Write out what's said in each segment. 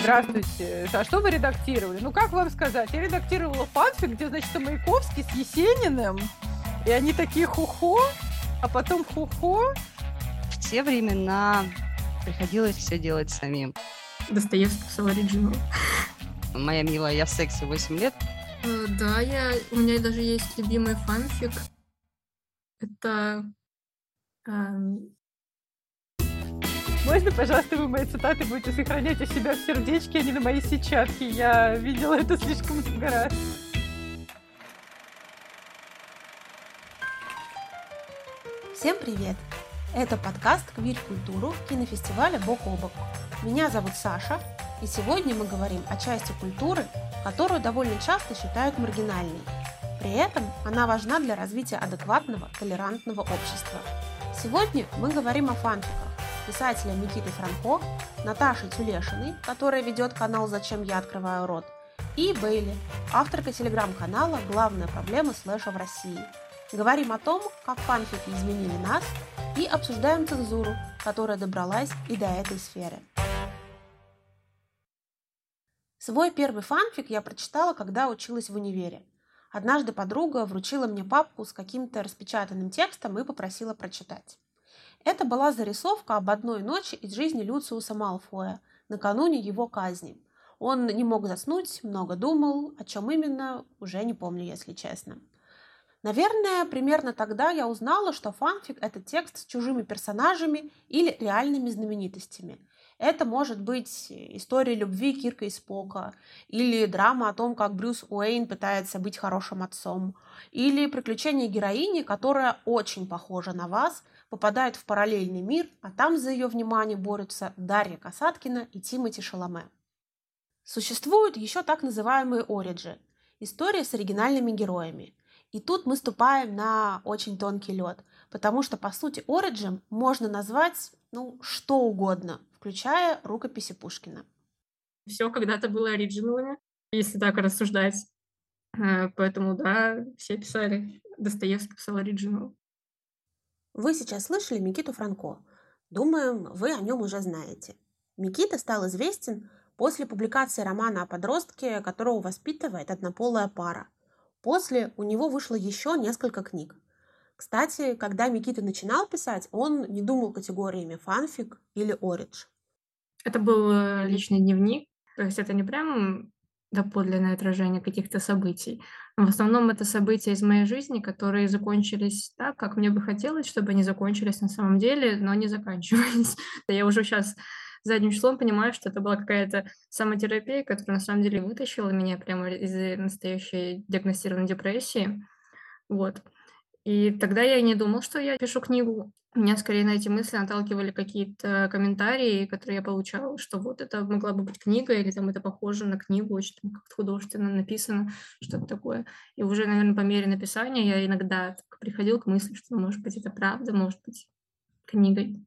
Здравствуйте. А что вы редактировали? Ну, как вам сказать? Я редактировала фанфик, где, значит, Маяковский с Есениным. И они такие хухо, а потом хухо. В те времена приходилось все делать самим. Достоевский писал оригинал. Моя милая, я в сексе 8 лет. Э, да, я, у меня даже есть любимый фанфик. Это... Эм... Можно, пожалуйста, вы мои цитаты будете сохранять у себя в сердечке, а не на моей сетчатке? Я видела это слишком много раз. Всем привет! Это подкаст «Квир-культуру» кинофестиваля «Бок о бок». Меня зовут Саша, и сегодня мы говорим о части культуры, которую довольно часто считают маргинальной. При этом она важна для развития адекватного, толерантного общества. Сегодня мы говорим о фанфиках писателя Никиты Франко, Наташи Тюлешиной, которая ведет канал «Зачем я открываю рот», и Бейли, авторка телеграм-канала «Главная проблема слэша в России». Говорим о том, как фанфики изменили нас, и обсуждаем цензуру, которая добралась и до этой сферы. Свой первый фанфик я прочитала, когда училась в универе. Однажды подруга вручила мне папку с каким-то распечатанным текстом и попросила прочитать. Это была зарисовка об одной ночи из жизни Люциуса Малфоя, накануне его казни. Он не мог заснуть, много думал, о чем именно, уже не помню, если честно. Наверное, примерно тогда я узнала, что фанфик – это текст с чужими персонажами или реальными знаменитостями. Это может быть история любви Кирка и Спока, или драма о том, как Брюс Уэйн пытается быть хорошим отцом, или приключения героини, которая очень похожа на вас, попадает в параллельный мир, а там за ее внимание борются Дарья Касаткина и Тимоти Шаломе. Существуют еще так называемые ориджи – история с оригинальными героями. И тут мы ступаем на очень тонкий лед, потому что, по сути, ориджем можно назвать ну, что угодно, включая рукописи Пушкина. Все когда-то было оригиналами, если так рассуждать. Э, поэтому, да, все писали. Достоевский писал оригинал. Вы сейчас слышали Микиту Франко. Думаем, вы о нем уже знаете. Микита стал известен после публикации романа о подростке, которого воспитывает однополая пара. После у него вышло еще несколько книг. Кстати, когда Микита начинал писать, он не думал категориями фанфик или оридж. Это был э, личный дневник, то есть это не прям доподлинное отражение каких-то событий. В основном это события из моей жизни, которые закончились так, как мне бы хотелось, чтобы они закончились на самом деле, но не заканчивались. Я уже сейчас задним числом понимаю, что это была какая-то самотерапия, которая на самом деле вытащила меня прямо из настоящей диагностированной депрессии. Вот. И тогда я не думал, что я пишу книгу. Меня скорее на эти мысли наталкивали какие-то комментарии, которые я получала, что вот это могла бы быть книга, или там это похоже на книгу, очень там как-то художественно написано, что-то такое. И уже, наверное, по мере написания я иногда приходил к мысли, что, ну, может быть, это правда, может быть, книгой.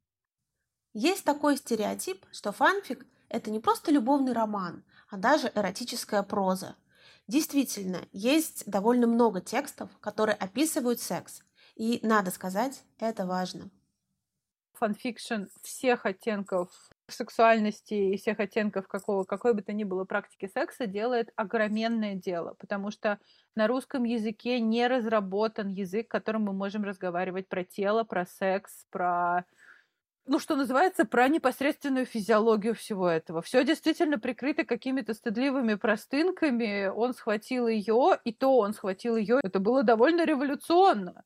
Есть такой стереотип, что фанфик – это не просто любовный роман, а даже эротическая проза. Действительно, есть довольно много текстов, которые описывают секс. И, надо сказать, это важно. Фанфикшн всех оттенков сексуальности и всех оттенков какого, какой бы то ни было практики секса делает огроменное дело, потому что на русском языке не разработан язык, которым мы можем разговаривать про тело, про секс, про ну, что называется, про непосредственную физиологию всего этого. Все действительно прикрыто какими-то стыдливыми простынками. Он схватил ее, и то он схватил ее. Это было довольно революционно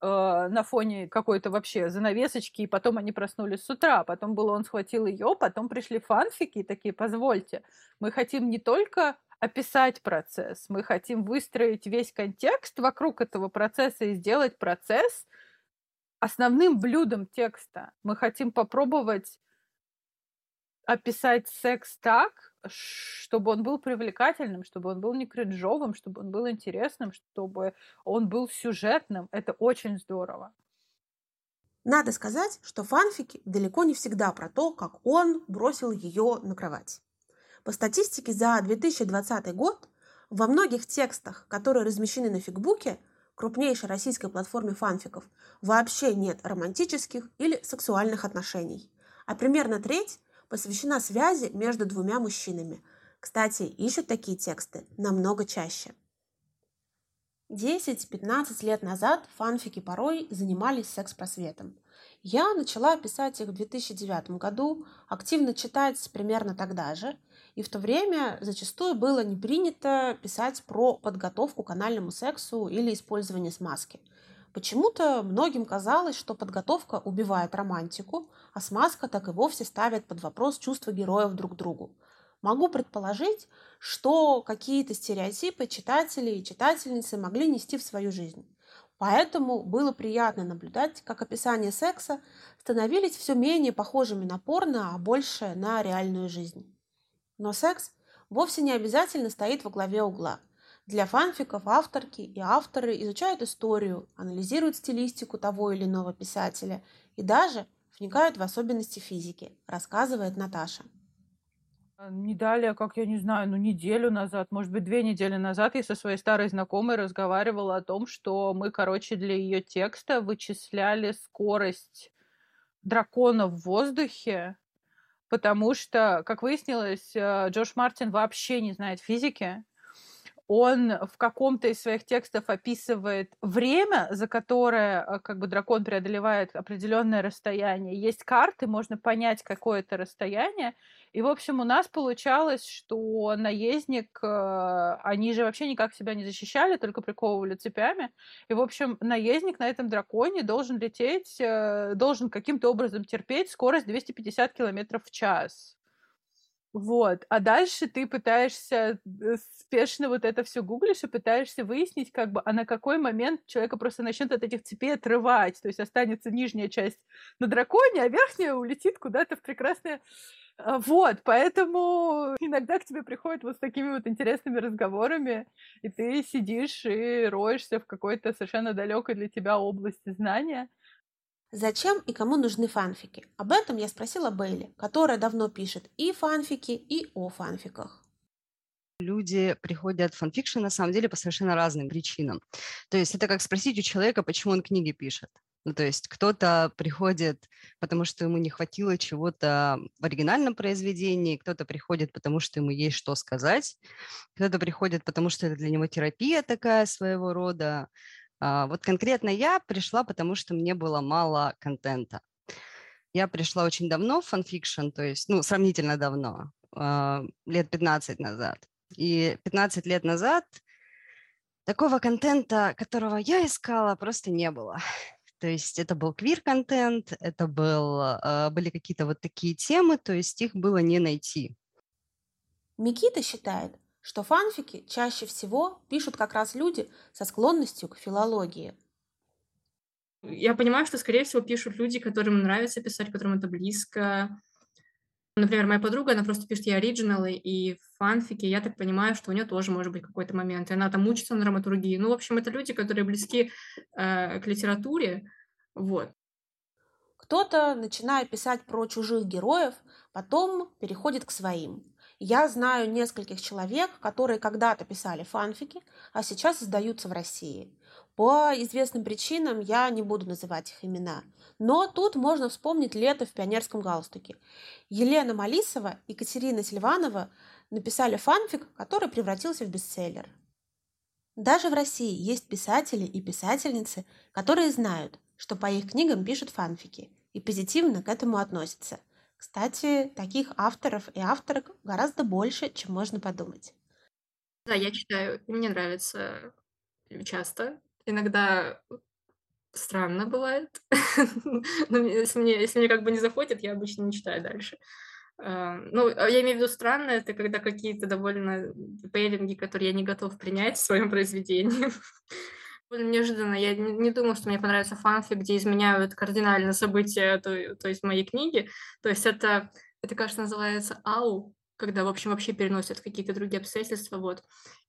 э, на фоне какой-то вообще занавесочки, и потом они проснулись с утра, потом было он схватил ее, потом пришли фанфики и такие, позвольте, мы хотим не только описать процесс, мы хотим выстроить весь контекст вокруг этого процесса и сделать процесс – основным блюдом текста. Мы хотим попробовать описать секс так, чтобы он был привлекательным, чтобы он был не кринжовым, чтобы он был интересным, чтобы он был сюжетным. Это очень здорово. Надо сказать, что фанфики далеко не всегда про то, как он бросил ее на кровать. По статистике за 2020 год во многих текстах, которые размещены на фигбуке, крупнейшей российской платформе фанфиков, вообще нет романтических или сексуальных отношений. А примерно треть посвящена связи между двумя мужчинами. Кстати, ищут такие тексты намного чаще. 10-15 лет назад фанфики порой занимались секс-просветом. Я начала писать их в 2009 году, активно читать примерно тогда же, и в то время зачастую было не принято писать про подготовку к анальному сексу или использование смазки. Почему-то многим казалось, что подготовка убивает романтику, а смазка так и вовсе ставит под вопрос чувства героев друг к другу. Могу предположить, что какие-то стереотипы читатели и читательницы могли нести в свою жизнь. Поэтому было приятно наблюдать, как описания секса становились все менее похожими на порно, а больше на реальную жизнь. Но секс вовсе не обязательно стоит во главе угла. Для фанфиков авторки и авторы изучают историю, анализируют стилистику того или иного писателя и даже вникают в особенности физики, рассказывает Наташа. А, не далее, как я не знаю, ну неделю назад, может быть, две недели назад я со своей старой знакомой разговаривала о том, что мы, короче, для ее текста вычисляли скорость дракона в воздухе, потому что, как выяснилось, э, Джош Мартин вообще не знает физики, он в каком-то из своих текстов описывает время, за которое э, как бы дракон преодолевает определенное расстояние. Есть карты, можно понять, какое это расстояние. И, в общем, у нас получалось, что наездник, э, они же вообще никак себя не защищали, только приковывали цепями. И, в общем, наездник на этом драконе должен лететь, э, должен каким-то образом терпеть скорость 250 километров в час. Вот. А дальше ты пытаешься э, спешно вот это все гуглишь и пытаешься выяснить, как бы, а на какой момент человека просто начнет от этих цепей отрывать. То есть останется нижняя часть на драконе, а верхняя улетит куда-то в прекрасное... А, вот, поэтому иногда к тебе приходят вот с такими вот интересными разговорами, и ты сидишь и роешься в какой-то совершенно далекой для тебя области знания, Зачем и кому нужны фанфики? Об этом я спросила Бейли, которая давно пишет и фанфики, и о фанфиках. Люди приходят в фанфикшн на самом деле по совершенно разным причинам. То есть это как спросить у человека, почему он книги пишет. Ну, то есть кто-то приходит, потому что ему не хватило чего-то в оригинальном произведении, кто-то приходит, потому что ему есть что сказать, кто-то приходит, потому что это для него терапия такая своего рода, вот конкретно я пришла, потому что мне было мало контента. Я пришла очень давно в фанфикшн, то есть, ну, сравнительно давно, а, лет 15 назад. И 15 лет назад такого контента, которого я искала, просто не было. То есть это был квир-контент, это был, а, были какие-то вот такие темы, то есть их было не найти. Микита считает, что фанфики чаще всего пишут как раз люди со склонностью к филологии. Я понимаю, что, скорее всего, пишут люди, которым нравится писать, которым это близко. Например, моя подруга, она просто пишет и оригиналы, и фанфики. Я так понимаю, что у нее тоже может быть какой-то момент. И она там учится на драматургии. Ну, в общем, это люди, которые близки э, к литературе. Вот. Кто-то начинает писать про чужих героев, потом переходит к своим. Я знаю нескольких человек, которые когда-то писали фанфики, а сейчас издаются в России. По известным причинам я не буду называть их имена. Но тут можно вспомнить лето в пионерском галстуке. Елена Малисова и Катерина Сильванова написали фанфик, который превратился в бестселлер. Даже в России есть писатели и писательницы, которые знают, что по их книгам пишут фанфики и позитивно к этому относятся. Кстати, таких авторов и авторок гораздо больше, чем можно подумать. Да, я читаю, мне нравится часто. Иногда странно бывает. Но если мне, если мне как бы не заходит, я обычно не читаю дальше. А, ну, а я имею в виду странно, это когда какие-то довольно пейлинги, которые я не готов принять в своем произведении. Неожиданно. Я не, думала, что мне понравится фанфик, где изменяют кардинально события, то, то есть моей книги. То есть это, это, кажется, называется ау, когда, в общем, вообще переносят какие-то другие обстоятельства. Вот.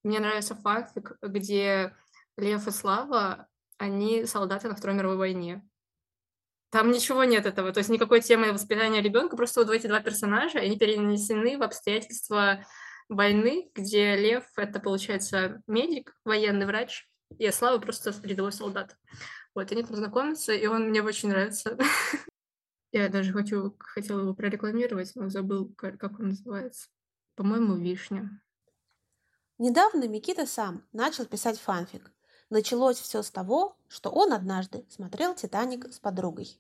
Мне нравится фанфик, где Лев и Слава, они солдаты на Второй мировой войне. Там ничего нет этого, то есть никакой темы воспитания ребенка, просто вот эти два персонажа, они перенесены в обстоятельства войны, где Лев — это, получается, медик, военный врач, и Слава просто рядовой солдат. Вот, они там знакомятся, и он мне очень нравится. Я даже хочу, хотела его прорекламировать, но забыл, как он называется. По-моему, «Вишня». Недавно Микита сам начал писать фанфик. Началось все с того, что он однажды смотрел «Титаник» с подругой.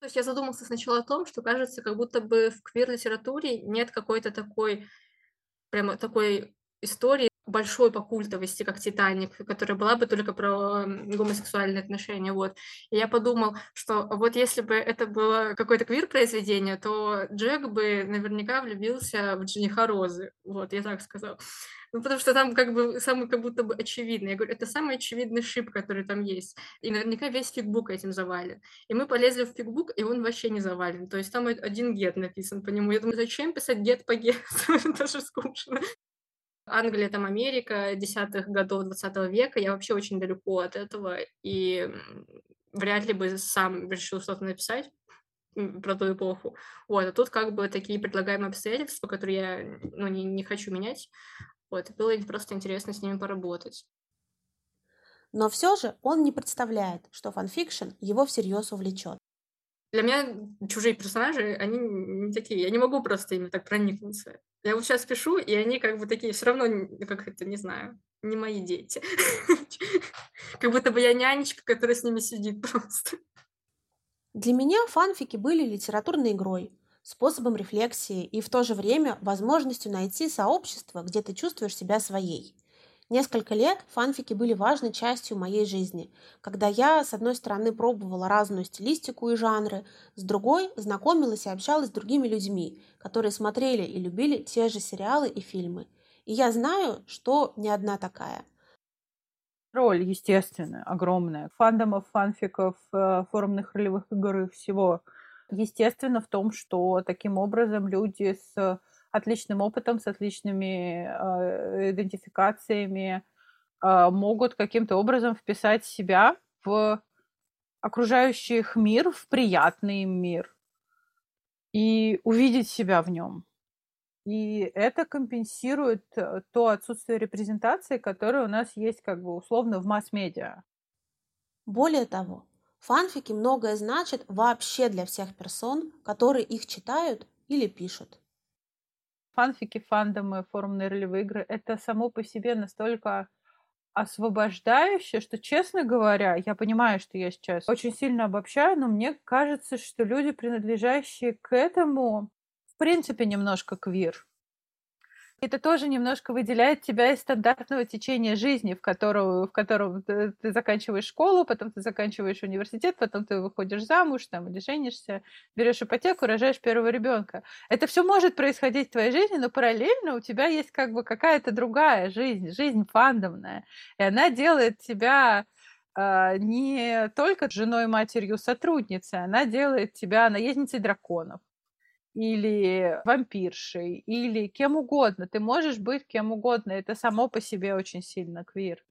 То есть я задумался сначала о том, что кажется, как будто бы в квир-литературе нет какой-то такой, прямо такой истории большой по культовости, как «Титаник», которая была бы только про гомосексуальные отношения, вот. И я подумал, что вот если бы это было какое-то квир-произведение, то Джек бы наверняка влюбился в жениха Розы, вот, я так сказал. Ну, потому что там как бы самый как будто бы очевидный. Я говорю, это самый очевидный шип, который там есть. И наверняка весь фигбук этим завален. И мы полезли в фигбук, и он вообще не завален. То есть там один гет написан по нему. Я думаю, зачем писать гет по гету? это же скучно. Англия, там Америка десятых годов 20 века, я вообще очень далеко от этого, и вряд ли бы сам решил что-то написать про ту эпоху. Вот, а тут как бы такие предлагаемые обстоятельства, которые я ну, не, не хочу менять. Вот, было просто интересно с ними поработать. Но все же он не представляет, что фанфикшн его всерьез увлечет. Для меня чужие персонажи, они не такие. Я не могу просто ими так проникнуться. Я вот сейчас пишу, и они как бы такие все равно, как это, не знаю, не мои дети. Как будто бы я нянечка, которая с ними сидит просто. Для меня фанфики были литературной игрой, способом рефлексии и в то же время возможностью найти сообщество, где ты чувствуешь себя своей. Несколько лет фанфики были важной частью моей жизни, когда я, с одной стороны, пробовала разную стилистику и жанры, с другой знакомилась и общалась с другими людьми, которые смотрели и любили те же сериалы и фильмы. И я знаю, что не одна такая. Роль, естественно, огромная. Фандомов, фанфиков, э, форумных ролевых игр и всего. Естественно, в том, что таким образом люди с отличным опытом, с отличными э, идентификациями э, могут каким-то образом вписать себя в окружающий их мир, в приятный мир и увидеть себя в нем. И это компенсирует э, то отсутствие репрезентации, которое у нас есть как бы условно в масс-медиа. Более того, фанфики многое значат вообще для всех персон, которые их читают или пишут фанфики, фандомы, форумные ролевые игры, это само по себе настолько освобождающее, что, честно говоря, я понимаю, что я сейчас очень сильно обобщаю, но мне кажется, что люди, принадлежащие к этому, в принципе, немножко квир это тоже немножко выделяет тебя из стандартного течения жизни, в котором, в котором ты, ты заканчиваешь школу, потом ты заканчиваешь университет, потом ты выходишь замуж там, или женишься, берешь ипотеку, рожаешь первого ребенка. Это все может происходить в твоей жизни, но параллельно у тебя есть как бы какая-то другая жизнь, жизнь фандомная. И она делает тебя э, не только женой, матерью, сотрудницей, она делает тебя наездницей драконов или вампиршей, или кем угодно. Ты можешь быть кем угодно. Это само по себе очень сильно квир.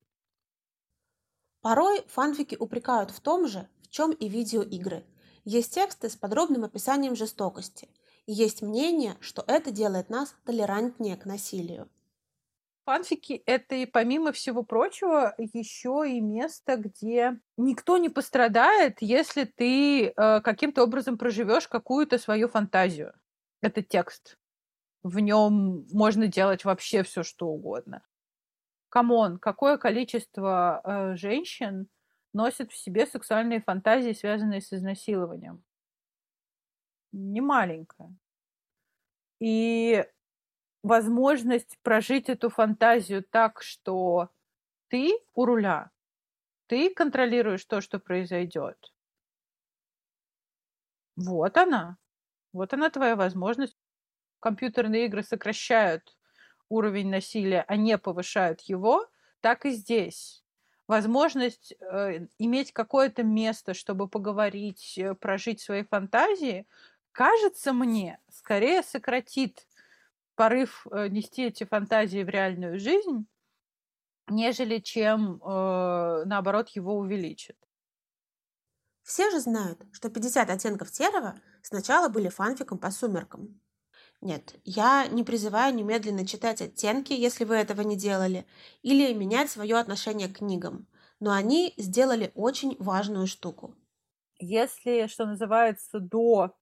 Порой фанфики упрекают в том же, в чем и видеоигры. Есть тексты с подробным описанием жестокости. И есть мнение, что это делает нас толерантнее к насилию. Фанфики — это и, помимо всего прочего, еще и место, где никто не пострадает, если ты э, каким-то образом проживешь какую-то свою фантазию. Это текст. В нем можно делать вообще все, что угодно. Come on, какое количество э, женщин носит в себе сексуальные фантазии, связанные с изнасилованием? Немаленькое. И возможность прожить эту фантазию так, что ты у руля, ты контролируешь то, что произойдет. Вот она. Вот она твоя возможность. Компьютерные игры сокращают уровень насилия, а не повышают его, так и здесь. Возможность э, иметь какое-то место, чтобы поговорить, э, прожить свои фантазии, кажется мне, скорее сократит порыв э, нести эти фантазии в реальную жизнь, нежели чем, э, наоборот, его увеличит. Все же знают, что 50 оттенков серого сначала были фанфиком по сумеркам. Нет, я не призываю немедленно читать оттенки, если вы этого не делали, или менять свое отношение к книгам, но они сделали очень важную штуку. если, что называется, до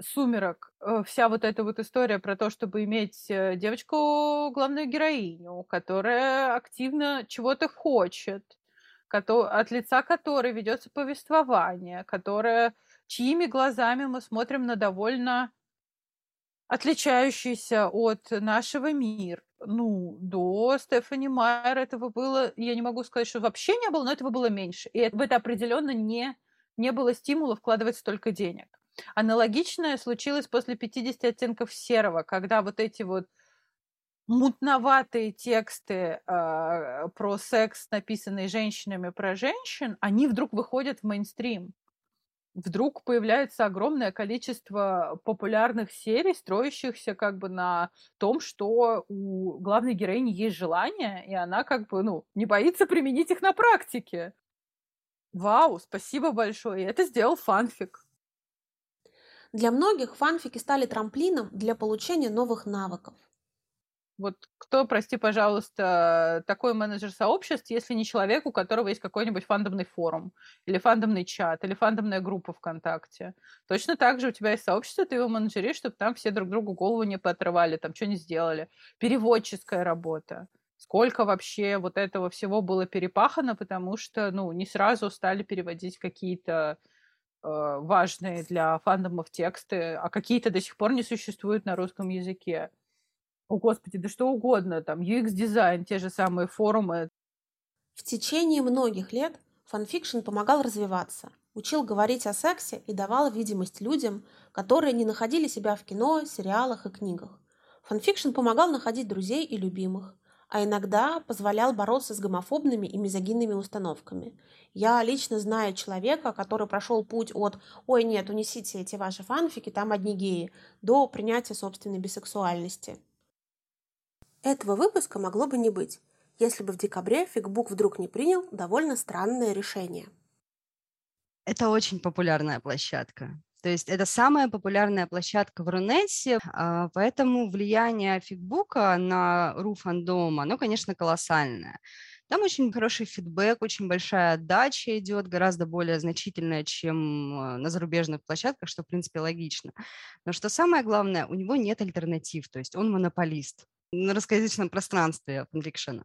«Сумерок» э, вся вот эта вот история про то, чтобы иметь э, девочку, главную героиню, которая активно чего-то хочет, от лица которой ведется повествование, которая, чьими глазами мы смотрим на довольно отличающийся от нашего мира. Ну, до Стефани Майер этого было, я не могу сказать, что вообще не было, но этого было меньше. И в это определенно не, не было стимула вкладывать столько денег. Аналогичное случилось после 50 оттенков серого, когда вот эти вот мутноватые тексты э, про секс, написанные женщинами про женщин, они вдруг выходят в мейнстрим. Вдруг появляется огромное количество популярных серий, строящихся как бы на том, что у главной героини есть желание, и она как бы, ну, не боится применить их на практике. Вау, спасибо большое. Это сделал фанфик. Для многих фанфики стали трамплином для получения новых навыков. Вот кто, прости, пожалуйста, такой менеджер сообществ, если не человек, у которого есть какой-нибудь фандомный форум, или фандомный чат, или фандомная группа ВКонтакте. Точно так же у тебя есть сообщество, ты его менеджеришь, чтобы там все друг другу голову не поотрывали, там что не сделали. Переводческая работа. Сколько вообще вот этого всего было перепахано, потому что, ну, не сразу стали переводить какие-то важные для фандомов тексты, а какие-то до сих пор не существуют на русском языке. О, господи, да что угодно, там, UX-дизайн, те же самые форумы. В течение многих лет фанфикшн помогал развиваться, учил говорить о сексе и давал видимость людям, которые не находили себя в кино, сериалах и книгах. Фанфикшн помогал находить друзей и любимых, а иногда позволял бороться с гомофобными и мизогинными установками. Я лично знаю человека, который прошел путь от «Ой, нет, унесите эти ваши фанфики, там одни геи» до принятия собственной бисексуальности. Этого выпуска могло бы не быть, если бы в декабре Фигбук вдруг не принял довольно странное решение. Это очень популярная площадка. То есть это самая популярная площадка в Рунете, а, поэтому влияние Фигбука на ру фандом, оно, конечно, колоссальное. Там очень хороший фидбэк, очень большая отдача идет, гораздо более значительная, чем а, на зарубежных площадках, что, в принципе, логично. Но что самое главное, у него нет альтернатив, то есть он монополист на русскоязычном пространстве фанфикшена.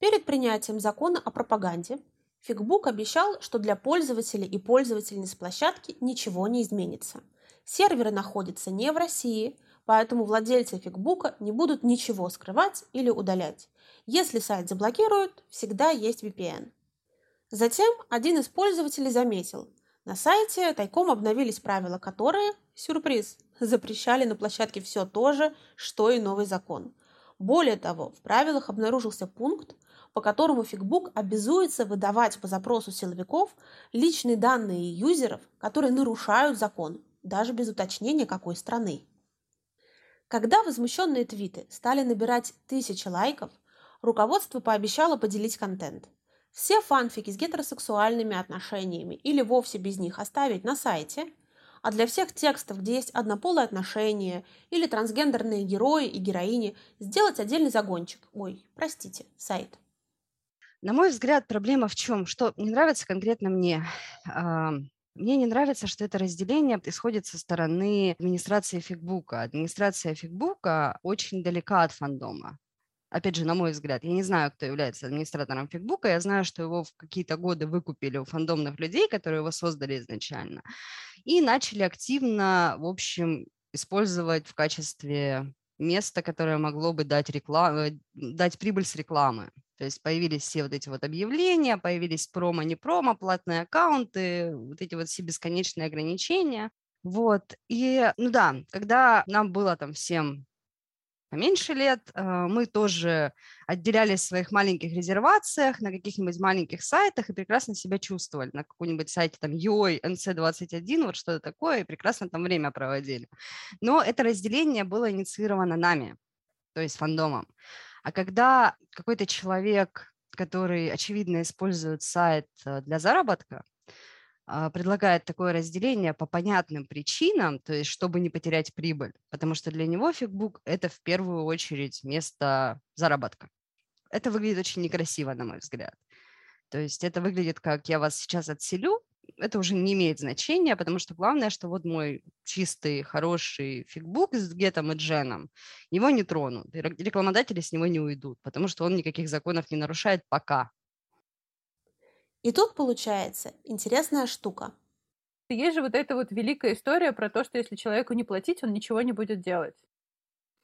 Перед принятием закона о пропаганде Фигбук обещал, что для пользователей и пользовательниц площадки ничего не изменится. Серверы находятся не в России, поэтому владельцы Фигбука не будут ничего скрывать или удалять. Если сайт заблокируют, всегда есть VPN. Затем один из пользователей заметил, на сайте тайком обновились правила, которые, сюрприз, запрещали на площадке все то же, что и новый закон. Более того, в правилах обнаружился пункт, по которому Фигбук обязуется выдавать по запросу силовиков личные данные юзеров, которые нарушают закон, даже без уточнения какой страны. Когда возмущенные твиты стали набирать тысячи лайков, руководство пообещало поделить контент. Все фанфики с гетеросексуальными отношениями или вовсе без них оставить на сайте, а для всех текстов, где есть однополые отношения или трансгендерные герои и героини, сделать отдельный загончик. Ой, простите, сайт. На мой взгляд, проблема в чем? Что не нравится конкретно мне? Мне не нравится, что это разделение исходит со стороны администрации Фигбука. Администрация Фигбука очень далека от фандома опять же, на мой взгляд, я не знаю, кто является администратором Фигбука, я знаю, что его в какие-то годы выкупили у фандомных людей, которые его создали изначально, и начали активно, в общем, использовать в качестве места, которое могло бы дать, рекламу, э, дать прибыль с рекламы. То есть появились все вот эти вот объявления, появились промо, не промо, платные аккаунты, вот эти вот все бесконечные ограничения. Вот, и, ну да, когда нам было там всем поменьше лет, а, мы тоже отделялись в своих маленьких резервациях на каких-нибудь маленьких сайтах и прекрасно себя чувствовали на каком-нибудь сайте там UI, NC21, вот что-то такое, и прекрасно там время проводили. Но это разделение было инициировано нами, то есть фандомом. А когда какой-то человек, который, очевидно, использует сайт э, для заработка, а, предлагает такое разделение по понятным причинам, то есть чтобы не потерять прибыль, потому что для него фигбук – это в первую очередь место заработка. Это выглядит очень некрасиво, на мой взгляд. То есть это выглядит как я вас сейчас отселю, это уже не имеет значения, потому что главное, что вот мой чистый, хороший фигбук с гетом и дженом, его не тронут, рекламодатели с него не уйдут, потому что он никаких законов не нарушает пока. И тут получается интересная штука. Есть же вот эта вот великая история про то, что если человеку не платить, он ничего не будет делать.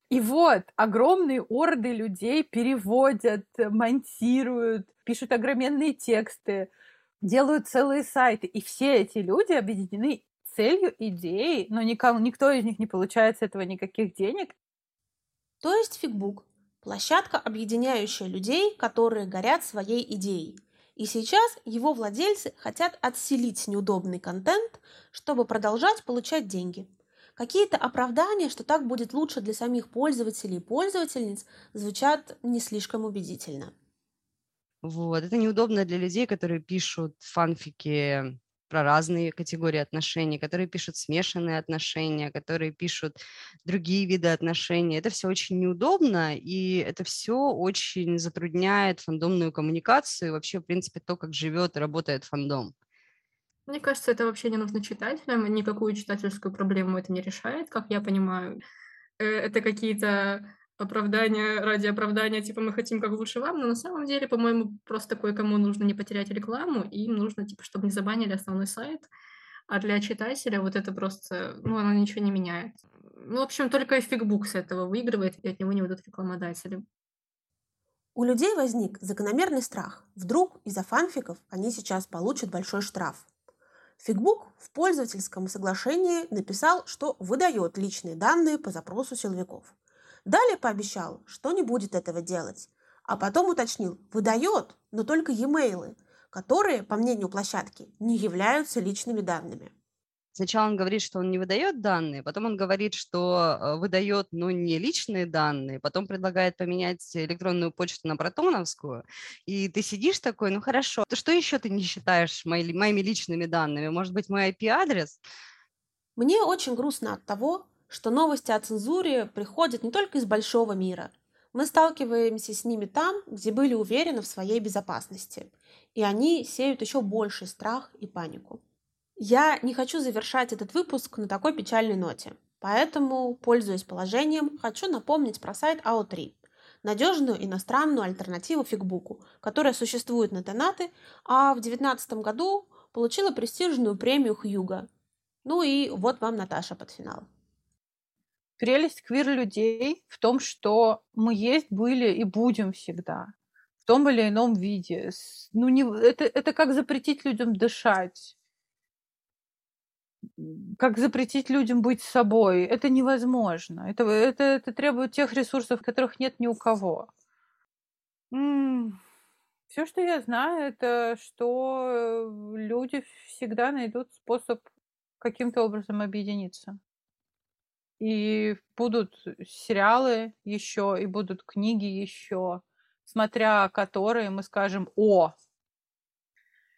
И вот огромные орды людей переводят, монтируют, пишут огроменные тексты, делают целые сайты. И все эти люди объединены целью, идеей, но никому, никто из них не получает с этого никаких денег. То есть фигбук – площадка, объединяющая людей, которые горят своей идеей. И сейчас его владельцы хотят отселить неудобный контент, чтобы продолжать получать деньги. Какие-то оправдания, что так будет лучше для самих пользователей и пользовательниц, звучат не слишком убедительно. Вот. Это неудобно для людей, которые пишут фанфики про разные категории отношений, которые пишут смешанные отношения, которые пишут другие виды отношений. Это все очень неудобно, и это все очень затрудняет фандомную коммуникацию вообще, в принципе, то, как живет и работает фандом. Мне кажется, это вообще не нужно читателям, никакую читательскую проблему это не решает, как я понимаю. Э, это какие-то оправдания ради оправдания, типа мы хотим как лучше вам, но на самом деле, по-моему, просто кое-кому нужно не потерять рекламу, и им нужно, типа, чтобы не забанили основной сайт, а для читателя вот это просто, ну, оно ничего не меняет. Ну, в общем, только фигбук с этого выигрывает, и от него не выйдут рекламодатели. У людей возник закономерный страх. Вдруг из-за фанфиков они сейчас получат большой штраф. Фигбук в пользовательском соглашении написал, что выдает личные данные по запросу силовиков – Далее пообещал, что не будет этого делать. А потом уточнил, выдает, но только e-mail, которые, по мнению площадки, не являются личными данными. Сначала он говорит, что он не выдает данные, потом он говорит, что э, выдает, но не личные данные, потом предлагает поменять электронную почту на протоновскую, и ты сидишь такой, ну хорошо, что еще ты не считаешь мои, моими личными данными? Может быть, мой IP-адрес? Мне очень грустно от того, что новости о цензуре приходят не только из большого мира. Мы сталкиваемся с ними там, где были уверены в своей безопасности, и они сеют еще больше страх и панику. Я не хочу завершать этот выпуск на такой печальной ноте, поэтому, пользуясь положением, хочу напомнить про сайт AO3, надежную иностранную альтернативу фигбуку, которая существует на донаты, а в 2019 году получила престижную премию Хьюга. Ну и вот вам Наташа под финал прелесть квир-людей в том, что мы есть, были и будем всегда. В том или ином виде. Ну, не, это, это как запретить людям дышать. Как запретить людям быть собой. Это невозможно. Это, это, это требует тех ресурсов, которых нет ни у кого. Все, что я знаю, это что люди всегда найдут способ каким-то образом объединиться. И будут сериалы еще, и будут книги еще, смотря которые мы скажем, о,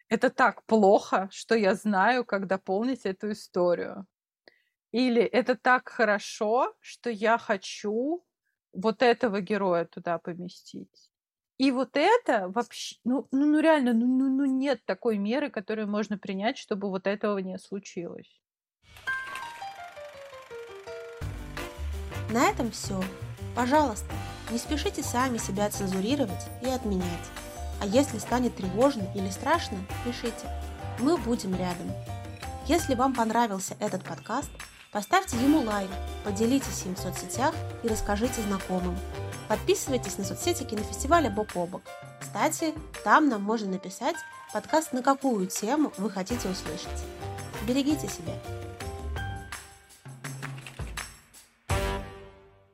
это так плохо, что я знаю, как дополнить эту историю. Или это так хорошо, что я хочу вот этого героя туда поместить. И вот это вообще, ну, ну, ну реально, ну, ну, ну нет такой меры, которую можно принять, чтобы вот этого не случилось. На этом все. Пожалуйста, не спешите сами себя цензурировать и отменять. А если станет тревожно или страшно, пишите. Мы будем рядом. Если вам понравился этот подкаст, поставьте ему лайк, поделитесь им в соцсетях и расскажите знакомым. Подписывайтесь на соцсети кинофестиваля «Бок о бок». Кстати, там нам можно написать подкаст на какую тему вы хотите услышать. Берегите себя.